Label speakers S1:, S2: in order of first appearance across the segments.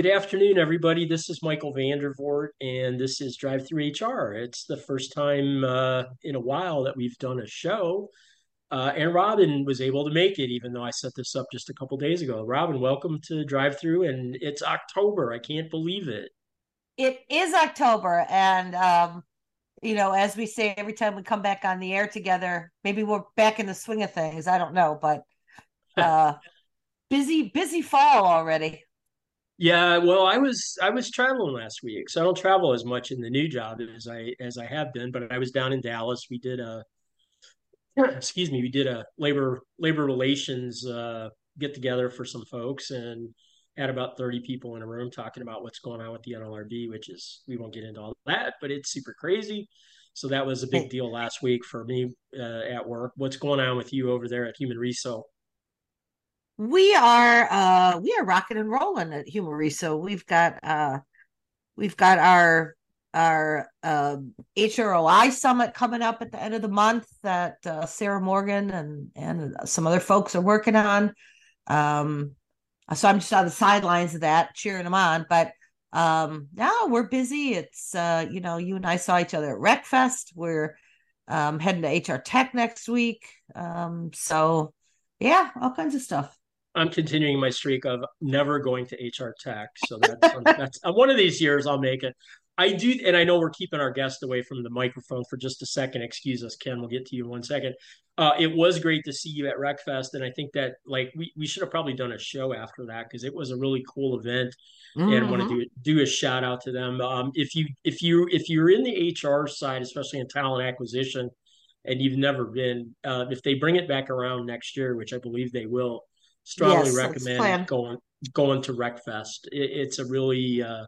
S1: Good afternoon, everybody. This is Michael VanDervort, and this is Drive Through HR. It's the first time uh, in a while that we've done a show, uh, and Robin was able to make it, even though I set this up just a couple days ago. Robin, welcome to Drive Through, and it's October. I can't believe it.
S2: It is October, and um, you know, as we say every time we come back on the air together, maybe we're back in the swing of things. I don't know, but uh, busy, busy fall already.
S1: Yeah, well, I was I was traveling last week, so I don't travel as much in the new job as I as I have been. But I was down in Dallas. We did a excuse me, we did a labor labor relations uh, get together for some folks and had about 30 people in a room talking about what's going on with the NLRB, which is we won't get into all that, but it's super crazy. So that was a big deal last week for me uh, at work. What's going on with you over there at Humareso?
S2: We are uh we are rocking and rolling at Humareso. We've got uh we've got our our uh, HROI summit coming up at the end of the month that uh, Sarah Morgan and and some other folks are working on. Um, so I'm just on the sidelines of that, cheering them on. But um, now we're busy. It's uh, you know, you and I saw each other at RecFest. We're um, heading to HR Tech next week. Um, so yeah, all kinds of stuff.
S1: I'm continuing my streak of never going to HR Tech. So that's, that's uh, one of these years I'll make it. I do, and I know we're keeping our guest away from the microphone for just a second. Excuse us, Ken. We'll get to you in one second. Uh, it was great to see you at RecFest, and I think that like we, we should have probably done a show after that because it was a really cool event, mm-hmm. and want to do do a shout out to them. Um, if you if you if you're in the HR side, especially in talent acquisition, and you've never been, uh, if they bring it back around next year, which I believe they will, strongly yes, recommend going going to RecFest. It, it's a really uh,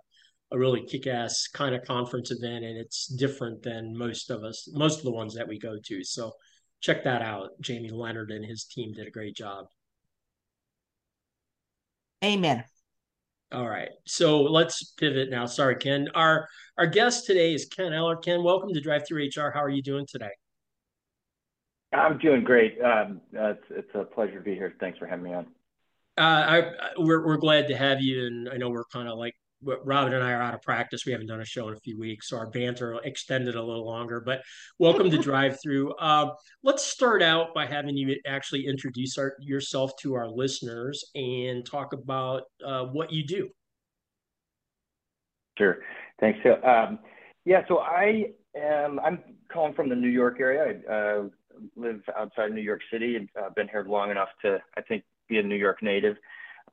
S1: a really kick-ass kind of conference event, and it's different than most of us, most of the ones that we go to. So check that out. Jamie Leonard and his team did a great job.
S2: Amen.
S1: All right, so let's pivot now. Sorry, Ken. Our our guest today is Ken Oehler. Ken, welcome to Drive Through HR. How are you doing today?
S3: I'm doing great. Um, uh, it's, it's a pleasure to be here. Thanks for having me on.
S1: Uh, I, we're we're glad to have you, and I know we're kind of like Robin and I are out of practice. We haven't done a show in a few weeks, so our banter extended a little longer. But welcome to Drive Through. Uh, let's start out by having you actually introduce our, yourself to our listeners and talk about uh, what you do.
S3: Sure. Thanks. So, um, yeah, so I am. I'm calling from the New York area. I uh, live outside New York City and uh, been here long enough to, I think, be a New York native.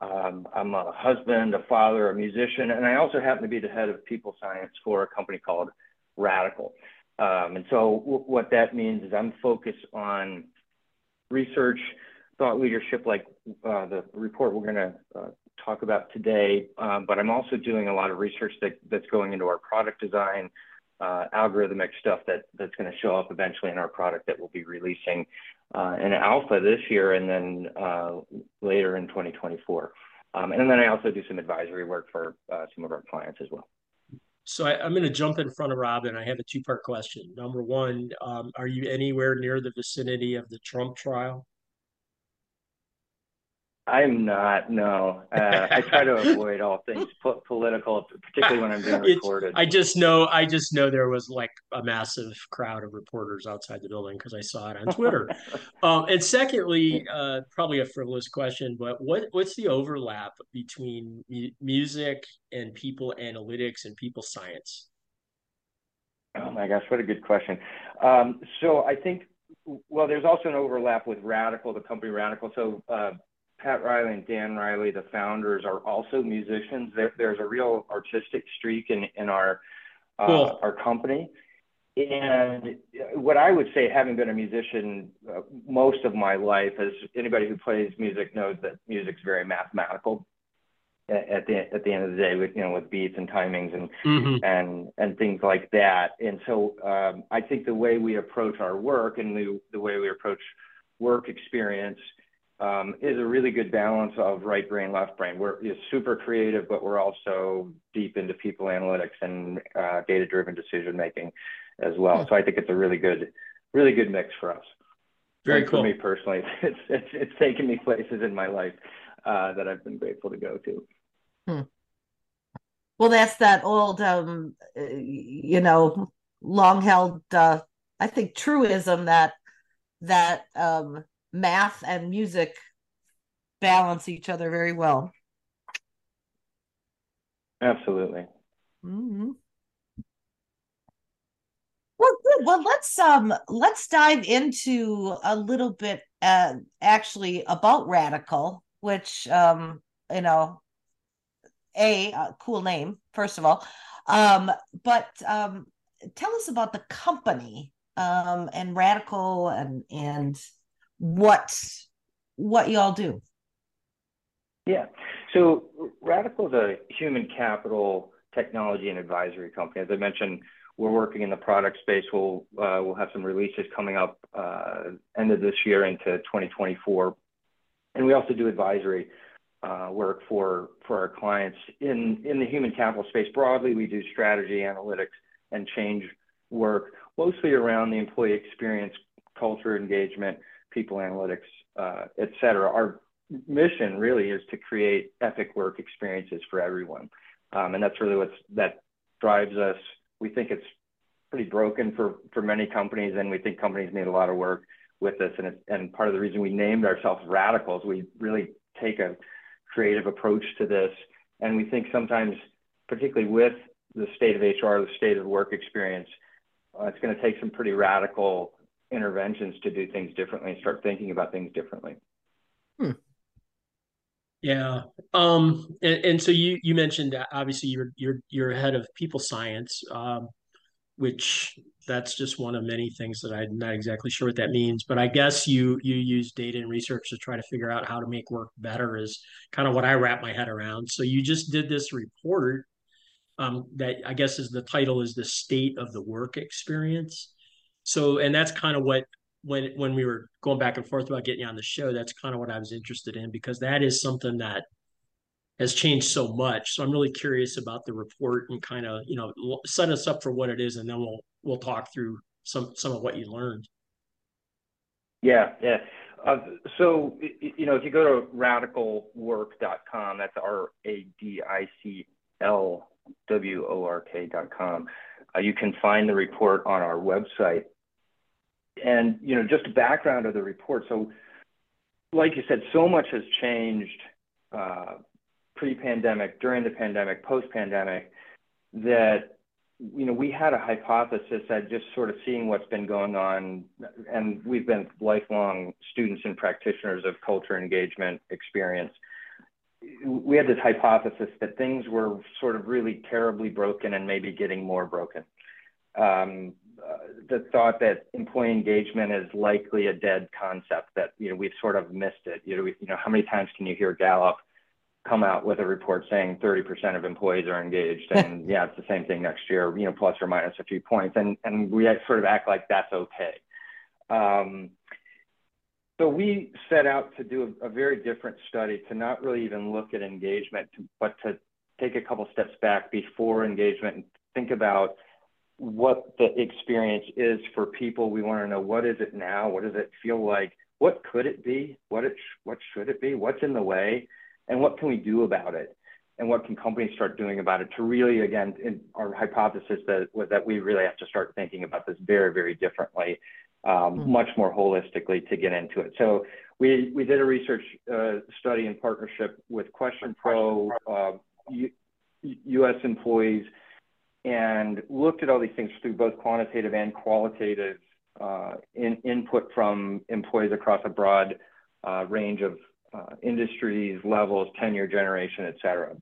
S3: Um, I'm a husband, a father, a musician, and I also happen to be the head of people science for a company called RADICL. Um, and so w- what that means is I'm focused on research, thought leadership, like uh, the report we're going to uh, talk about today. Um, but I'm also doing a lot of research that, that's going into our product design, uh, algorithmic stuff that that's going to show up eventually in our product that we'll be releasing uh, in alpha this year and then uh, later in 2024. Um, and then I also do some advisory work for uh, some of our clients as well.
S1: So I, am going to jump in front of Robin. I have a two-part question. Number one, um, are you anywhere near the vicinity of the Trump trial?
S3: I'm not. No, uh, I try to avoid all things po- political, particularly when I'm being recorded.
S1: I just know. I just know there was like a massive crowd of reporters outside the building because I saw it on Twitter. um, and secondly, uh, probably a frivolous question, but what what's the overlap between mu- music and people analytics and people science?
S3: Oh my gosh, what a good question. Um, so I think well, there's also an overlap with RADICL, the company RADICL. So uh, Pat Riley and Dan Riley, the founders, are also musicians. There, there's a real artistic streak in in our uh, cool. our company. And what I would say, having been a musician uh, most of my life, as anybody who plays music knows that music's very mathematical. At the at the end of the day, with you know with beats and timings and mm-hmm. and and things like that. And so um, I think the way we approach our work and the the way we approach work experience um, is a really good balance of right brain, left brain. We're super creative, but we're also deep into people analytics and uh, data driven decision making as well. So I think it's a really good, really good mix for us.
S1: Very
S3: and
S1: cool.
S3: For me personally, it's, it's, it's taken me places in my life uh, that I've been grateful to go to.
S2: Hmm. Well, that's that old, um, you know, long held, uh, I think, truism that that um, math and music balance each other very well.
S3: Absolutely.
S2: Mm-hmm. Well, good. Well, let's um let's dive into a little bit uh actually about RADICL, which um you know a, a cool name first of all, um but um tell us about the company um and RADICL and and what what y'all do.
S3: Yeah. So RADICL is a human capital technology and advisory company. As I mentioned, we're working in the product space. We'll uh, we'll have some releases coming up uh, end of this year into 2024, and we also do advisory uh, work for for our clients in in the human capital space broadly. We do strategy, analytics, and change work mostly around the employee experience, culture, engagement, people analytics, uh, et cetera. Our mission really is to create epic work experiences for everyone. Um, and that's really what's that drives us. We think it's pretty broken for for many companies, and we think companies need a lot of work with this. And and part of the reason we named ourselves Radicals, we really take a creative approach to this, and we think sometimes, particularly with the state of HR, the state of work experience, uh, it's going to take some pretty radical interventions to do things differently and start thinking about things differently.
S2: Hmm.
S1: Yeah. Um, and, and so you you mentioned that obviously you're you're you're head of people science, um, which that's just one of many things that I'm not exactly sure what that means. But I guess you you use data and research to try to figure out how to make work better is kind of what I wrap my head around. So you just did this report um, that I guess is the title is the state of the work experience. So and that's kind of what when when we were going back and forth about getting you on the show, that's kind of what I was interested in because that is something that has changed so much. So I'm really curious about the report and kind of you know set us up for what it is, and then we'll we'll talk through some some of what you learned.
S3: Yeah, yeah. Uh, so you know, if you go to radicalwork.com, that's R A D I C L W O R K.com, uh, you can find the report on our website and you know, just background of the report. So, like you said, so much has changed uh, pre-pandemic, during the pandemic, post-pandemic, that you know we had a hypothesis that just sort of seeing what's been going on, and we've been lifelong students and practitioners of culture engagement experience. We had this hypothesis that things were sort of really terribly broken and maybe getting more broken. Um, the thought that employee engagement is likely a dead concept that you know we've sort of missed it. You know, we, you know how many times can you hear Gallup come out with a report saying 30% of employees are engaged, and yeah, it's the same thing next year, you know, plus or minus a few points, and and we sort of act like that's okay. Um, so we set out to do a, a, very different study to not really even look at engagement, but to take a couple steps back before engagement and think about what the experience is for people. We want to know what is it now? What does it feel like? What could it be? What it what should it be? What's in the way? And what can we do about it? And what can companies start doing about it to really, again, our hypothesis that was that we really have to start thinking about this very, very differently, um, mm-hmm. much more holistically to get into it. So we we did a research uh, study in partnership with QuestionPro, uh, U- U.S. employees and looked at all these things through both quantitative and qualitative uh, in, input from employees across a broad uh, range of uh, industries, levels, tenure, generation, et cetera.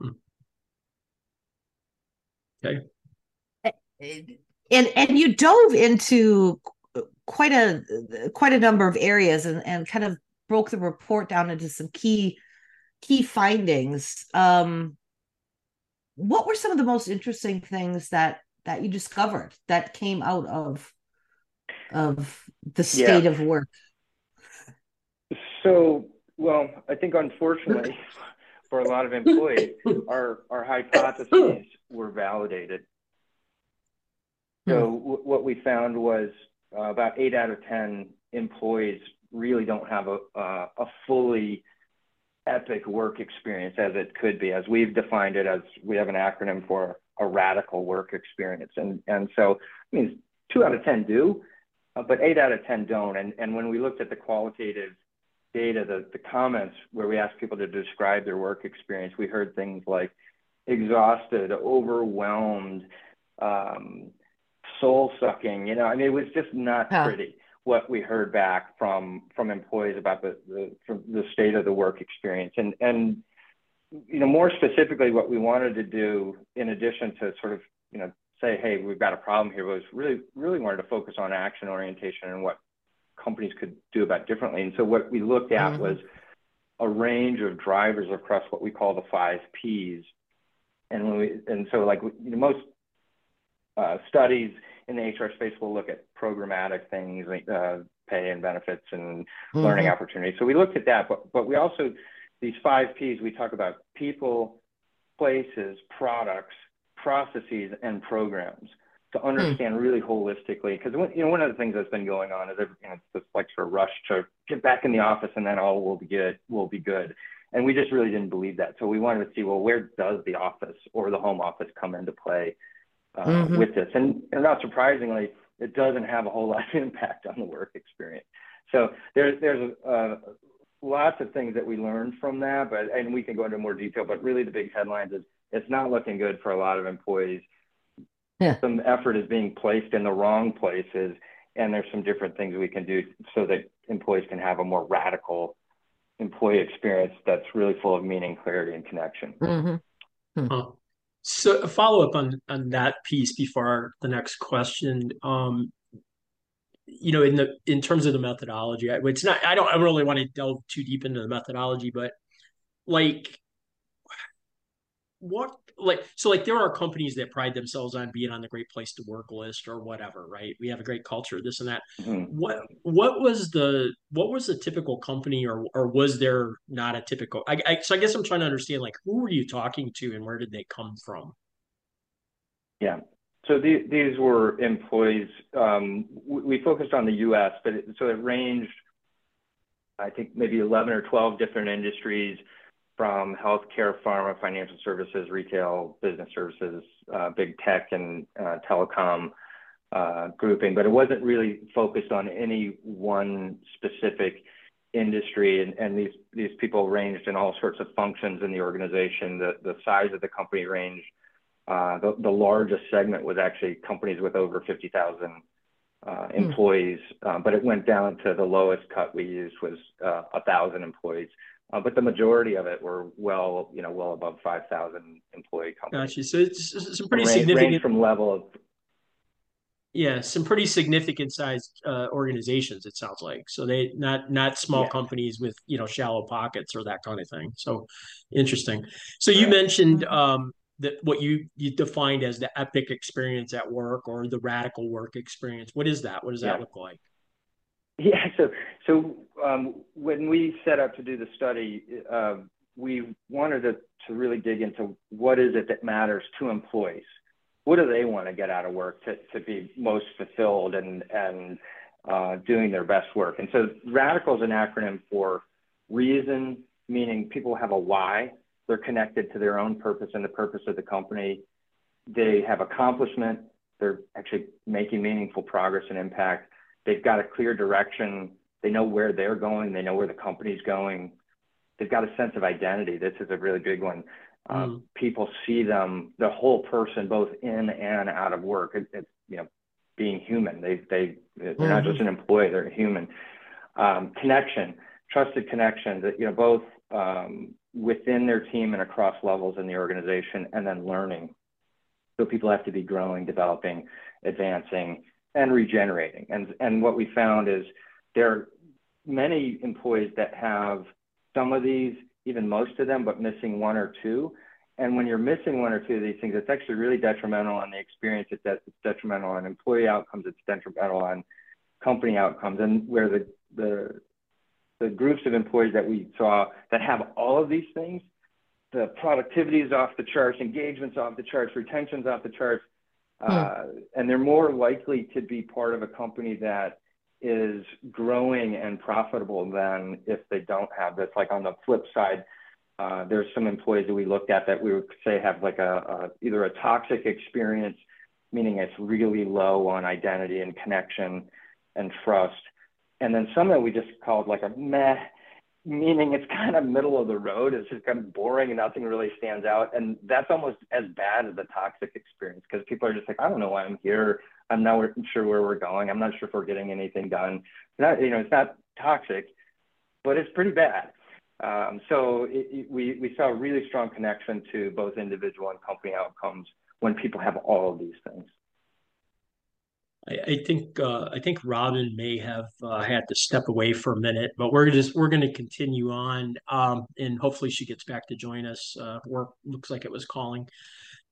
S1: Hmm. Okay.
S2: And and you dove into quite a quite a number of areas and, and kind of broke the report down into some key key findings. Um, what were some of the most interesting things that that you discovered that came out of of the state yeah. of work
S3: so well i think unfortunately for a lot of employees our our hypotheses were validated so hmm. w- what we found was uh, about eight out of ten employees really don't have a uh, a fully epic work experience as it could be, as we've defined it as we have an acronym for a radical work experience. And, and so, I mean, two out of 10 do, uh, but eight out of 10 don't. And, and when we looked at the qualitative data, the, the comments where we asked people to describe their work experience, we heard things like exhausted, overwhelmed, um, soul sucking. You know, I mean, it was just not huh. pretty what we heard back from from employees about the the, the state of the work experience. And and you know more specifically what we wanted to do in addition to sort of you know say hey we've got a problem here was really really wanted to focus on action orientation and what companies could do about differently. And so what we looked at mm-hmm. was a range of drivers across what we call the five P's. And when we and so like you know most uh, studies in the HR space will look at programmatic things like uh, pay and benefits and mm-hmm. learning opportunities. So we looked at that, but but we also these five P's we talk about people, places, products, processes, and programs to hmm. understand mm. really holistically. Because you know one of the things that's been going on is you know, this like sort of rush to get back in the office and then all will be good will be good. And we just really didn't believe that. So we wanted to see well where does the office or the home office come into play uh, mm-hmm. with this. And, and not surprisingly, it doesn't have a whole lot of impact on the work experience. So there's there's uh, lots of things that we learned from that, but and we can go into more detail. But really, the big headlines is it's not looking good for a lot of employees. Yeah. Some effort is being placed in the wrong places, and there's some different things we can do so that employees can have a more radical employee experience that's really full of meaning, clarity, and connection.
S2: Mm-hmm. Hmm.
S1: So a follow up on on that piece before the next question. Um, you know, in the in terms of the methodology, it's not. I don't. I don't really want to delve too deep into the methodology, but like, what like so like there are companies that pride themselves on being on the great place to work list or whatever right? We have a great culture this and that. Mm-hmm. what what was the what was the typical company or or was there not a typical I, I so i guess i'm trying to understand like who were you talking to and where did they come from?
S3: Yeah. So the, these were employees um, we focused on the us but it, so it ranged i think maybe 11 or 12 different industries from healthcare, pharma, financial services, retail, business services, uh, big tech, and uh, telecom uh, grouping, but it wasn't really focused on any one specific industry. And, and these these people ranged in all sorts of functions in the organization. The the size of the company ranged. Uh, the, largest segment was actually companies with over 50,000 uh, hmm. employees, but it went down to the lowest cut we used was uh, a thousand employees. Uh, but the majority of it were well, you know, well above 5,000 employee companies.
S1: Gotcha. So it's some pretty range, significant
S3: range from level of.
S1: Yeah, some pretty significant sized uh, organizations. It sounds like so they not not small yeah. companies with you know shallow pockets or that kind of thing. So interesting. So you right. mentioned um, that what you you defined as the epic experience at work or the radical work experience. What is that? What does that look like?
S3: Yeah. So, so um, when we set up to do the study, uh, we wanted to, to really dig into what is it that matters to employees. What do they want to get out of work to, to be most fulfilled and, and uh, doing their best work? And so RADICL is an acronym for reason, meaning people have a why. They're connected to their own purpose and the purpose of the company. They have accomplishment. They're actually making meaningful progress and impact They've got a clear direction. They know where they're going. They know where the company's going. They've got a sense of identity. This is a really big one. Um, mm. People see them, the whole person, both in and out of work. It, it's you know, being human. They they they're mm-hmm. not just an employee. They're a human. Um, connection, trusted connection. That you know both um, within their team and across levels in the organization, and then learning. So people have to be growing, developing, advancing, and regenerating. And, and what we found is there are many employees that have some of these, even most of them, but missing one or two. And when you're missing one or two of these things, it's actually really detrimental on the experience. It's, it's detrimental on employee outcomes. It's detrimental on company outcomes. And where the, the, the groups of employees that we saw that have all of these things, the productivity is off the charts, engagement's off the charts, retention's off the charts. Uh, and they're more likely to be part of a company that is growing and profitable than if they don't have this. Like on the flip side, uh, there's some employees that we looked at that we would say have like a, a either a toxic experience, meaning it's really low on identity and connection and trust, and then some that we just called like a meh meaning it's kind of middle of the road. It's just kind of boring and nothing really stands out. And that's almost as bad as the toxic experience because people are just like, I don't know why I'm here. I'm not sure where we're going. I'm not sure if we're getting anything done. Not, you know, it's not toxic, but it's pretty bad. Um, so it, it, we, we saw a really strong connection to both individual and company outcomes when people have all of these things.
S1: I, I think uh, I think Robin may have uh, had to step away for a minute, but we're just we're going to continue on, um, and hopefully she gets back to join us. Uh, work looks like it was calling.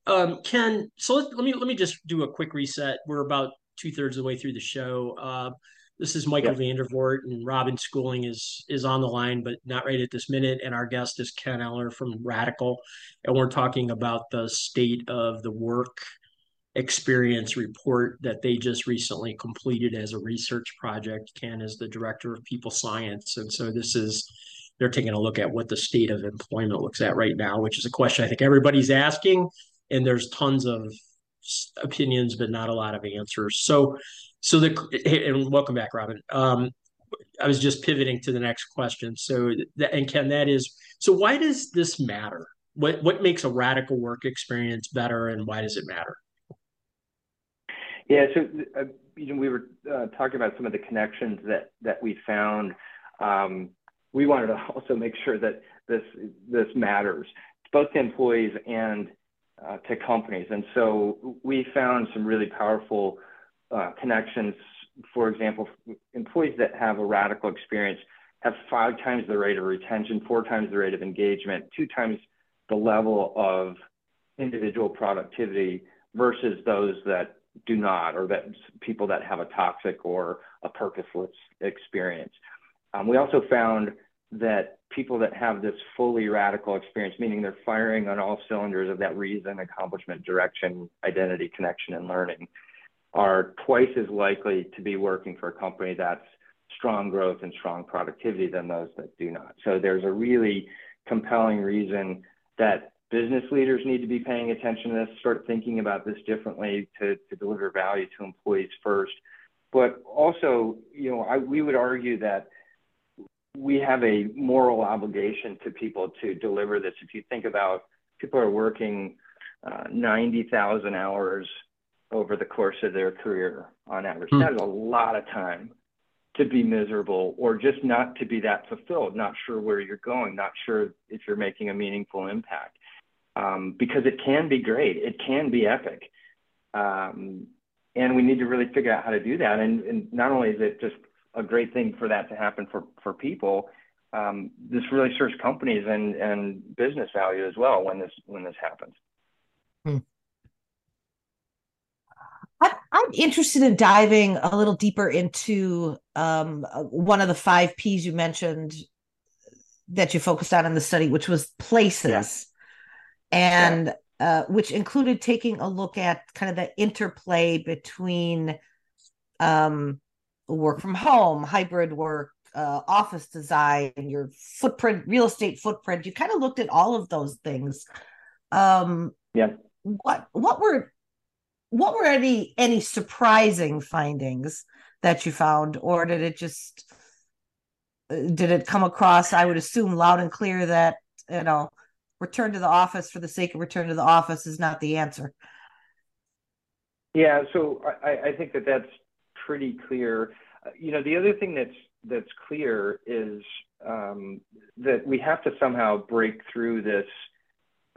S1: Um, Ken, so let, let, me let me just do a quick reset. We're about two thirds of the way through the show. Uh, this is Michael yep. VanDervort, and Robin Schooling is is on the line, but not right at this minute. And our guest is Ken Oehler from RADICL, and we're talking about the state of the work experience report that they just recently completed as a research project. Ken is the director of people science. And so this is, they're taking a look at what the state of employment looks at right now, which is a question I think everybody's asking. And there's tons of opinions, but not a lot of answers. So, so the, and welcome back, Robin. Um, I was just pivoting to the next question. So, and Ken, that is, so why does this matter? What, what makes a radical work experience better and why does it matter?
S3: Yeah. So, uh, you know, we were uh, talking about some of the connections that that we found. Um, we wanted to also make sure that this this matters both to employees and uh, to companies. And so we found some really powerful uh, connections. For example, employees that have a radical experience have five times the rate of retention, four times the rate of engagement, two times the level of individual productivity versus those that do not, or that people that have a toxic or a purposeless experience. Um, we also found that people that have this fully radical experience, meaning they're firing on all cylinders of that reason, accomplishment, direction, identity, connection, and learning, are twice as likely to be working for a company that's strong growth and strong productivity than those that do not. So there's a really compelling reason that business leaders need to be paying attention to this, start thinking about this differently to, to deliver value to employees first. But also, you know, I, we would argue that we have a moral obligation to people to deliver this. If you think about people are working uh, 90,000 hours over the course of their career on average. Mm. That is a lot of time to be miserable or just not to be that fulfilled, not sure where you're going, not sure if you're making a meaningful impact um, because it can be great. It can be epic. Um, and we need to really figure out how to do that. And, and, not only is it just a great thing for that to happen for, for people, um, this really serves companies and, and business value as well when this when this happens. Hmm.
S2: I'm interested in diving a little deeper into um, one of the five P's you mentioned that you focused on in the study, which was places. And uh, which included taking a look at kind of the interplay between um, work from home, hybrid work, uh, office design, your footprint, real estate footprint. You kind of looked at all of those things. Um,
S3: yeah.
S2: What what were what were any any surprising findings that you found, or did it just uh, did it come across? I would assume loud and clear that you know return to the office for the sake of return to the office is not the answer.
S3: Yeah, so I, I think that that's pretty clear. Uh, you know, the other thing that's that's clear is um, that we have to somehow break through this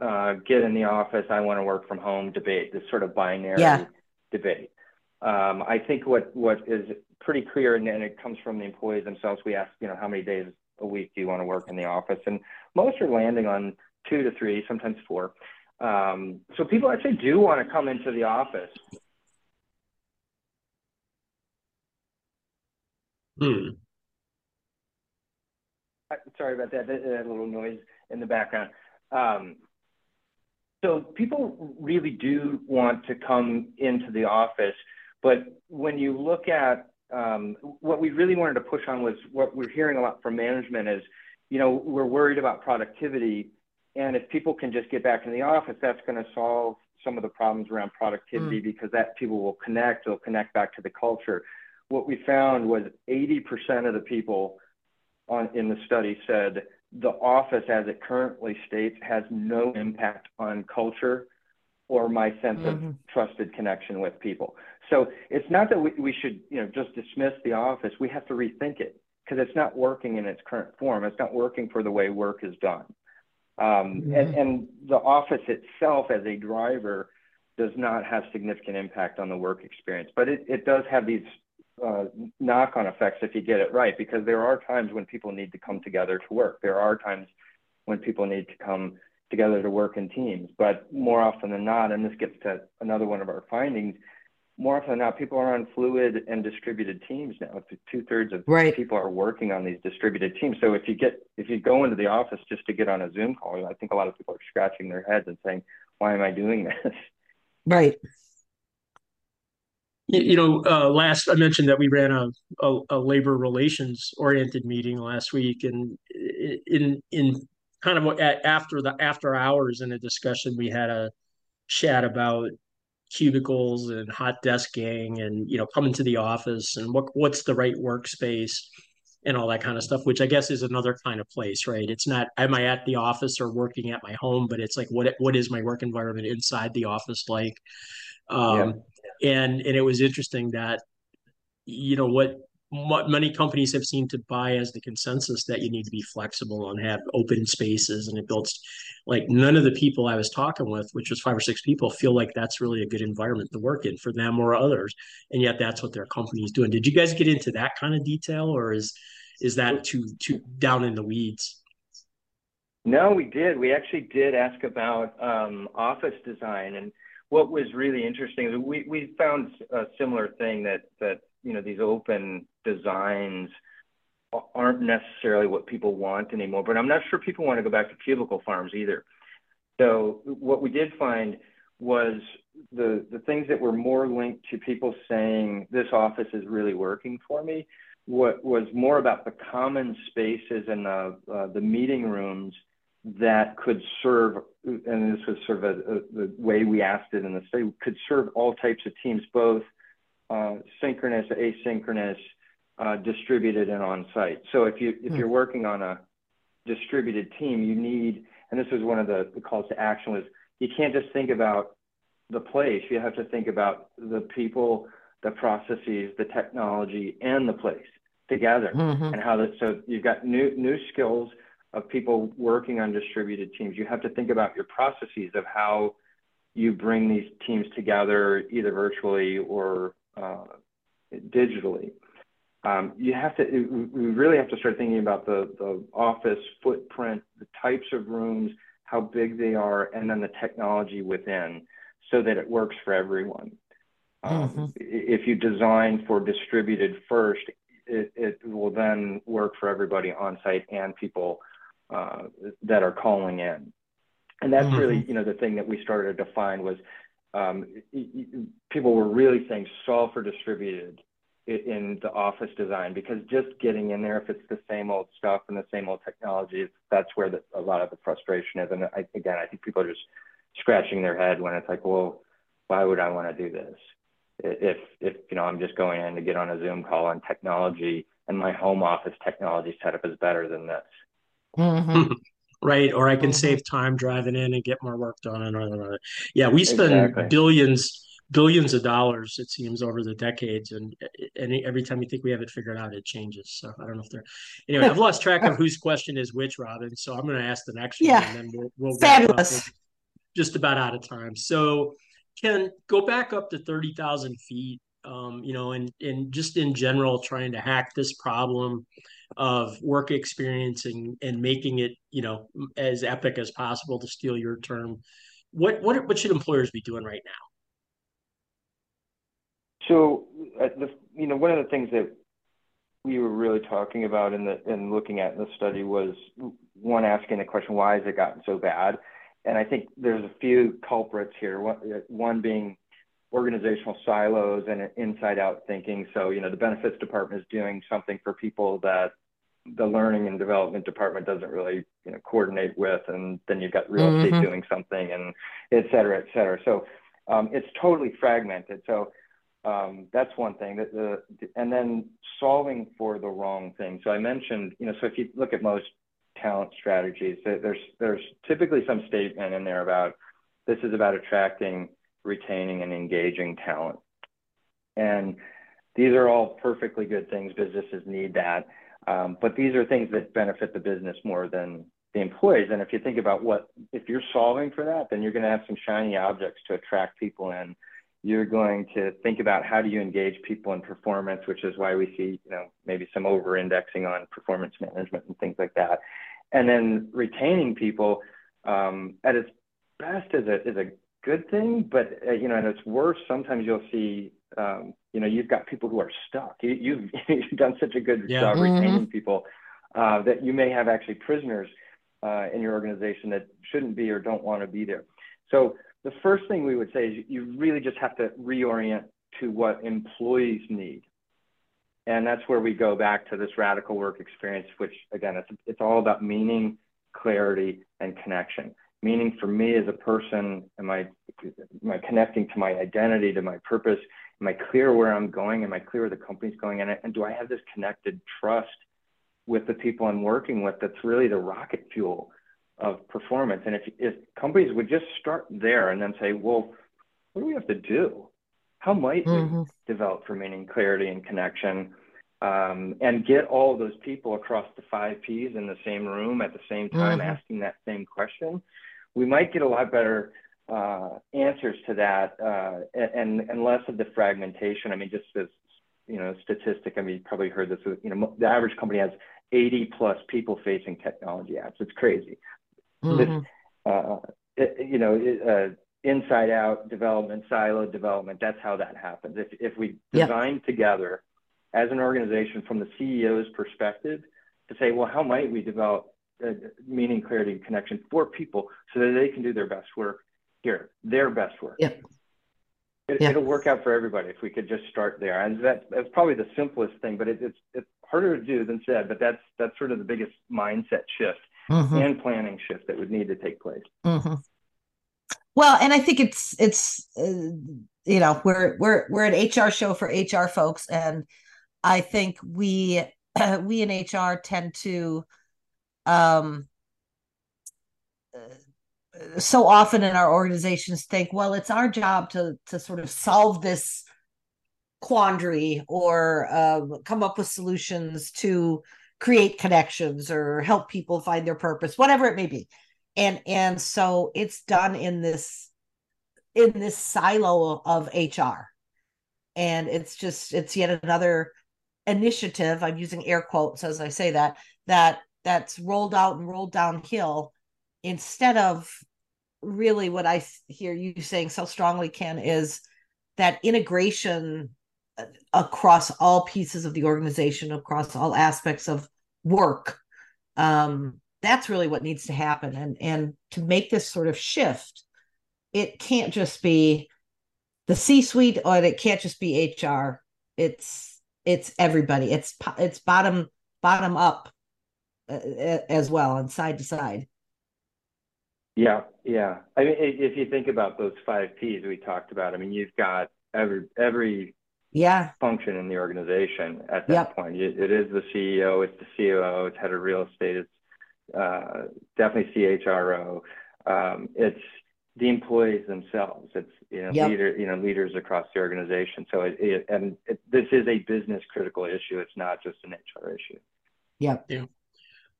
S3: uh, get in the office, I want to work from home debate, this sort of binary yeah. debate. Um, I think what what is pretty clear, and, and it comes from the employees themselves. We ask, you know, how many days a week do you want to work in the office? And most are landing on two to three, sometimes four. Um, so people actually do want to come into the office.
S1: Hmm.
S3: Sorry about that. That, that little noise in the background. Um, so people really do want to come into the office, but when you look at um, what we really wanted to push on was what we're hearing a lot from management is, you know, we're worried about productivity, and if people can just get back in the office, that's going to solve some of the problems around productivity mm. because that people will connect, they'll connect back to the culture. What we found was 80% of the people on in the study said the office as it currently states has no impact on culture or my sense mm-hmm. of trusted connection with people. So it's not that we, we should, you know, just dismiss the office. We have to rethink it because it's not working in its current form. It's not working for the way work is done. Um, mm-hmm. and, and the office itself as a driver does not have significant impact on the work experience, but it, it does have these uh, knock-on effects if you get it right, because there are times when people need to come together to work. There are times when people need to come together to work in teams, but more often than not, and this gets to another one of our findings, more often than not, people are on fluid and distributed teams now. Two thirds of right. people are working on these distributed teams. So if you get if you go into the office just to get on a Zoom call, I think a lot of people are scratching their heads and saying, "Why am I doing this?"
S2: Right.
S1: You know, uh, last I mentioned that we ran a, a, a labor relations oriented meeting last week, and in in kind of after the after hours in a discussion, we had a chat about cubicles and hot desking and you know coming to the office and what what's the right workspace and all that kind of stuff which i guess is another kind of place right it's not am i at the office or working at my home but it's like what what is my work environment inside the office like um yeah. and and it was interesting that you know what what many companies have seemed to buy as the consensus that you need to be flexible and have open spaces and it builds like none of the people i was talking with which was five or six people feel like that's really a good environment to work in for them or others and yet that's what their company is doing. Did you guys get into that kind of detail or is is that too too down in the weeds?
S3: No we did. We actually did ask about um, office design and what was really interesting we, we found a similar thing that that you know these open designs aren't necessarily what people want anymore. But I'm not sure people want to go back to cubicle farms either. So what we did find was the the things that were more linked to people saying this office is really working for me. What was more about the common spaces and the uh, the meeting rooms that could serve, and this was sort of a, a, the way we asked it in the study, could serve all types of teams, both synchronous, asynchronous, uh, distributed, and on-site. So if you if hmm. you're working on a distributed team, you need, and this was one of the, the calls to action was you can't just think about the place. You have to think about the people, the processes, the technology, and the place together, mm-hmm. and how that. So you've got new new skills of people working on distributed teams. You have to think about your processes of how you bring these teams together, either virtually or uh, digitally. Um, you have to, we really have to start thinking about the, the office footprint, the types of rooms, how big they are, and then the technology within so that it works for everyone. Um, mm-hmm. If you design for distributed first, it, it will then work for everybody on site and people uh, that are calling in. And that's mm-hmm. really, you know, the thing that we started to find was um, people were really saying solve for distributed in the office design because just getting in there, if it's the same old stuff and the same old technologies, that's where the, a lot of the frustration is. And I, again, I think people are just scratching their head when it's like, well, why would I want to do this? If, if, you know, I'm just going in to get on a Zoom call on technology and my home office technology setup is better than this.
S1: Mm-hmm. right? Or I can mm-hmm. save time driving in and get more work done. And yeah, we spend exactly. billions, billions of dollars it seems over the decades, and and every time we think we have it figured out, it changes. So I don't know if they're anyway. I've lost track of whose question is which, Robin. So I'm going to ask the next
S2: yeah.
S1: one, and then we'll, we'll
S2: fabulous.
S1: Just about out of time. So ken go back up to thirty thousand feet. Um, you know, and and just in general, trying to hack this problem of work experience and, and making it, you know, as epic as possible to steal your term. What what what should employers be doing right now?
S3: So, uh, the, you know, one of the things that we were really talking about in the and looking at in the study was one asking the question, why has it gotten so bad? And I think there's a few culprits here. One, one being organizational silos and inside out thinking. So, you know, the benefits department is doing something for people that the learning and development department doesn't really, you know, coordinate with. And then you've got real estate mm-hmm. doing something and et cetera, et cetera. So um, it's totally fragmented. So um, that's one thing that the, and then solving for the wrong thing. So I mentioned, you know, so if you look at most talent strategies, there's, there's typically some statement in there about this is about attracting retaining and engaging talent. And these are all perfectly good things. Businesses need that. Um, but these are things that benefit the business more than the employees. And if you think about what, if you're solving for that, then you're going to have some shiny objects to attract people in. You're going to think about how do you engage people in performance, which is why we see, you know, maybe some over indexing on performance management and things like that. And then retaining people um, at its best is a, is a good thing, but uh, you know, and it's worse. Sometimes you'll see, um, you know, you've got people who are stuck. You, you've you've done such a good yeah. job mm-hmm. retaining people uh, that you may have actually prisoners uh, in your organization that shouldn't be or don't want to be there. So the first thing we would say is you really just have to reorient to what employees need. And that's where we go back to this radical work experience, which again, it's, it's all about meaning, clarity, and connection meaning for me as a person am i am i connecting to my identity to my purpose? Am i clear where i'm going? Am i clear where the company's going? And, and do i have this connected trust with the people i'm working with that's really the rocket fuel of performance? And if, if companies would just start there and then say well what do we have to do? How might mm-hmm. we develop for meaning clarity and connection um, and get all those people across the five P's in the same room at the same time, mm-hmm. asking that same question, we might get a lot better uh, answers to that uh, and, and less of the fragmentation. I mean, just as you know, statistic. I mean, you probably heard this. You know, the average company has 80 plus people facing technology apps. It's crazy. Mm-hmm. uh, it, you know, it, uh, inside out development, silo development. That's how that happens. If if we design together as an organization from the CEO's perspective to say, well, how might we develop uh, meaning, clarity, and connection for people so that they can do their best work here, their best work.
S2: Yep.
S3: It, will work out for everybody if we could just start there. And that, that's probably the simplest thing, but it, it's it's harder to do than said. But that's that's sort of the biggest mindset shift mm-hmm. and planning shift that would need to take place.
S2: Mm-hmm. Well, and I think it's it's uh, you know we're we're we're an HR show for HR folks, and I think we we in HR tend to um, so often in our organizations think, well, it's our job to to sort of solve this quandary or uh, come up with solutions to create connections or help people find their purpose, whatever it may be. And and so it's done in this in this silo of HR. And it's just it's yet another initiative. I'm using air quotes as I say that that that's rolled out and rolled downhill instead of really what I hear you saying so strongly, Ken, is that integration uh, across all pieces of the organization, across all aspects of work. Um, that's really what needs to happen. And and to make this sort of shift, it can't just be the C-suite or it can't just be HR. It's it's everybody. It's it's bottom bottom up uh, as well and side to side.
S3: Yeah, yeah. I mean, if you think about those five P's we talked about, I mean, you've got every every
S2: yeah
S3: function in the organization at that yep. point. It, it is the CEO, it's the COO, it's head of real estate, it's uh, definitely CHRO. Um, it's the employees themselves. It's you know yep. leader you know leaders across the organization. So it, it and it, this is a business critical issue. It's not just an HR issue.
S2: Yeah.
S1: Yeah.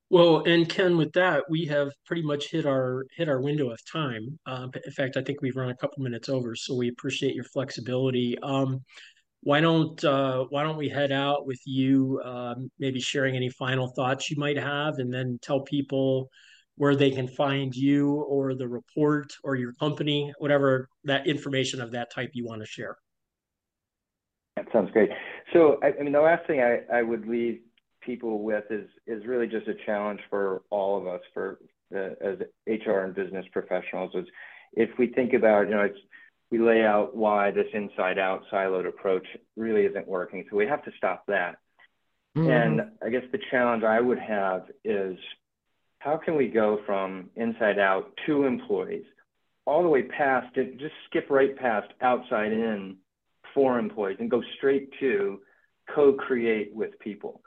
S1: Well, and Ken, with that, we have pretty much hit our hit our window of time. Uh, in fact, I think we've run a couple minutes over, so we appreciate your flexibility. Um, why don't uh, why don't we head out with you, um, maybe sharing any final thoughts you might have, and then tell people where they can find you or the report or your company, whatever that information of that type you want to share.
S3: That sounds great. So, I, I mean, the last thing I, I would leave people with is is really just a challenge for all of us for uh, as HR and business professionals is if we think about you know it's we lay out why this inside out siloed approach really isn't working. So we have to stop that. Mm-hmm. And I guess the challenge I would have is how can we go from inside out to employees all the way past it, just skip right past outside in for employees and go straight to co-create with people.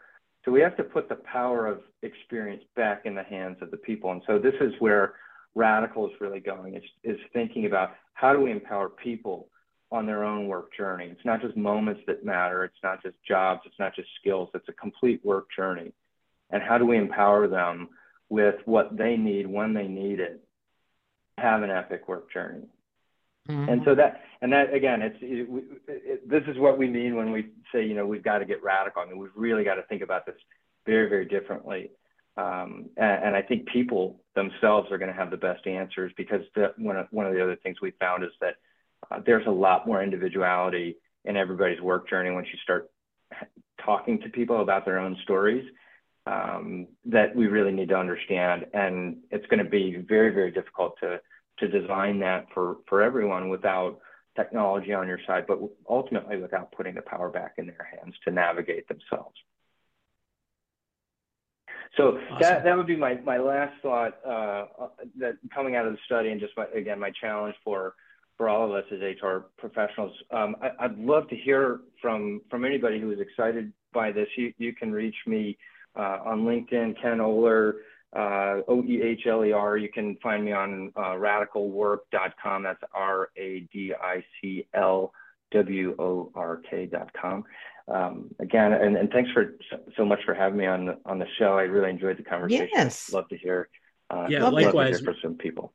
S3: So we have to put the power of experience back in the hands of the people. And so this is where RADICL is really going, is, is thinking about how do we empower people on their own work journey. It's not just moments that matter. It's not just jobs. It's not just skills. It's a complete work journey. And how do we empower them with what they need when they need it? Have an epic work journey. Mm-hmm. And so that, and that again, it's it, it, this is what we mean when we say, you know, we've got to get radical. I mean, we've really got to think about this very, very differently. Um, and, and, I think people themselves are going to have the best answers because the, one, of, one of the other things we found is that uh, there's a lot more individuality in everybody's work journey once you start talking to people about their own stories um, that we really need to understand. And it's going to be very, very difficult to to design that for for everyone without technology on your side, but ultimately without putting the power back in their hands to navigate themselves. So awesome. that that would be my my last thought uh, that coming out of the study and just my, again my challenge for for all of us as HR professionals. Um, I, would love to hear from from anybody who is excited by this. You you can reach me uh, on LinkedIn, Ken Oehler uh, O E H L E R. You can find me on uh, radiclwork.com. That's R A D I C L W O R K.com. Um, again, and, and thanks for so much for having me on on the show. I really enjoyed the conversation.
S2: Yes.
S3: Love to hear.
S1: Uh, yeah, likewise.
S3: for some people.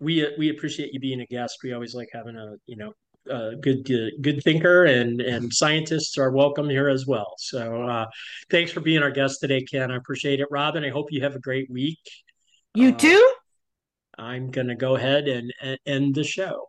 S1: We we appreciate you being a guest. We always like having a you know uh, good good thinker and and scientists are welcome here as well. So uh, thanks for being our guest today, Ken. I appreciate it, Robin. I hope you have a great week.
S2: You uh, too.
S1: I'm gonna go ahead and, and end the show.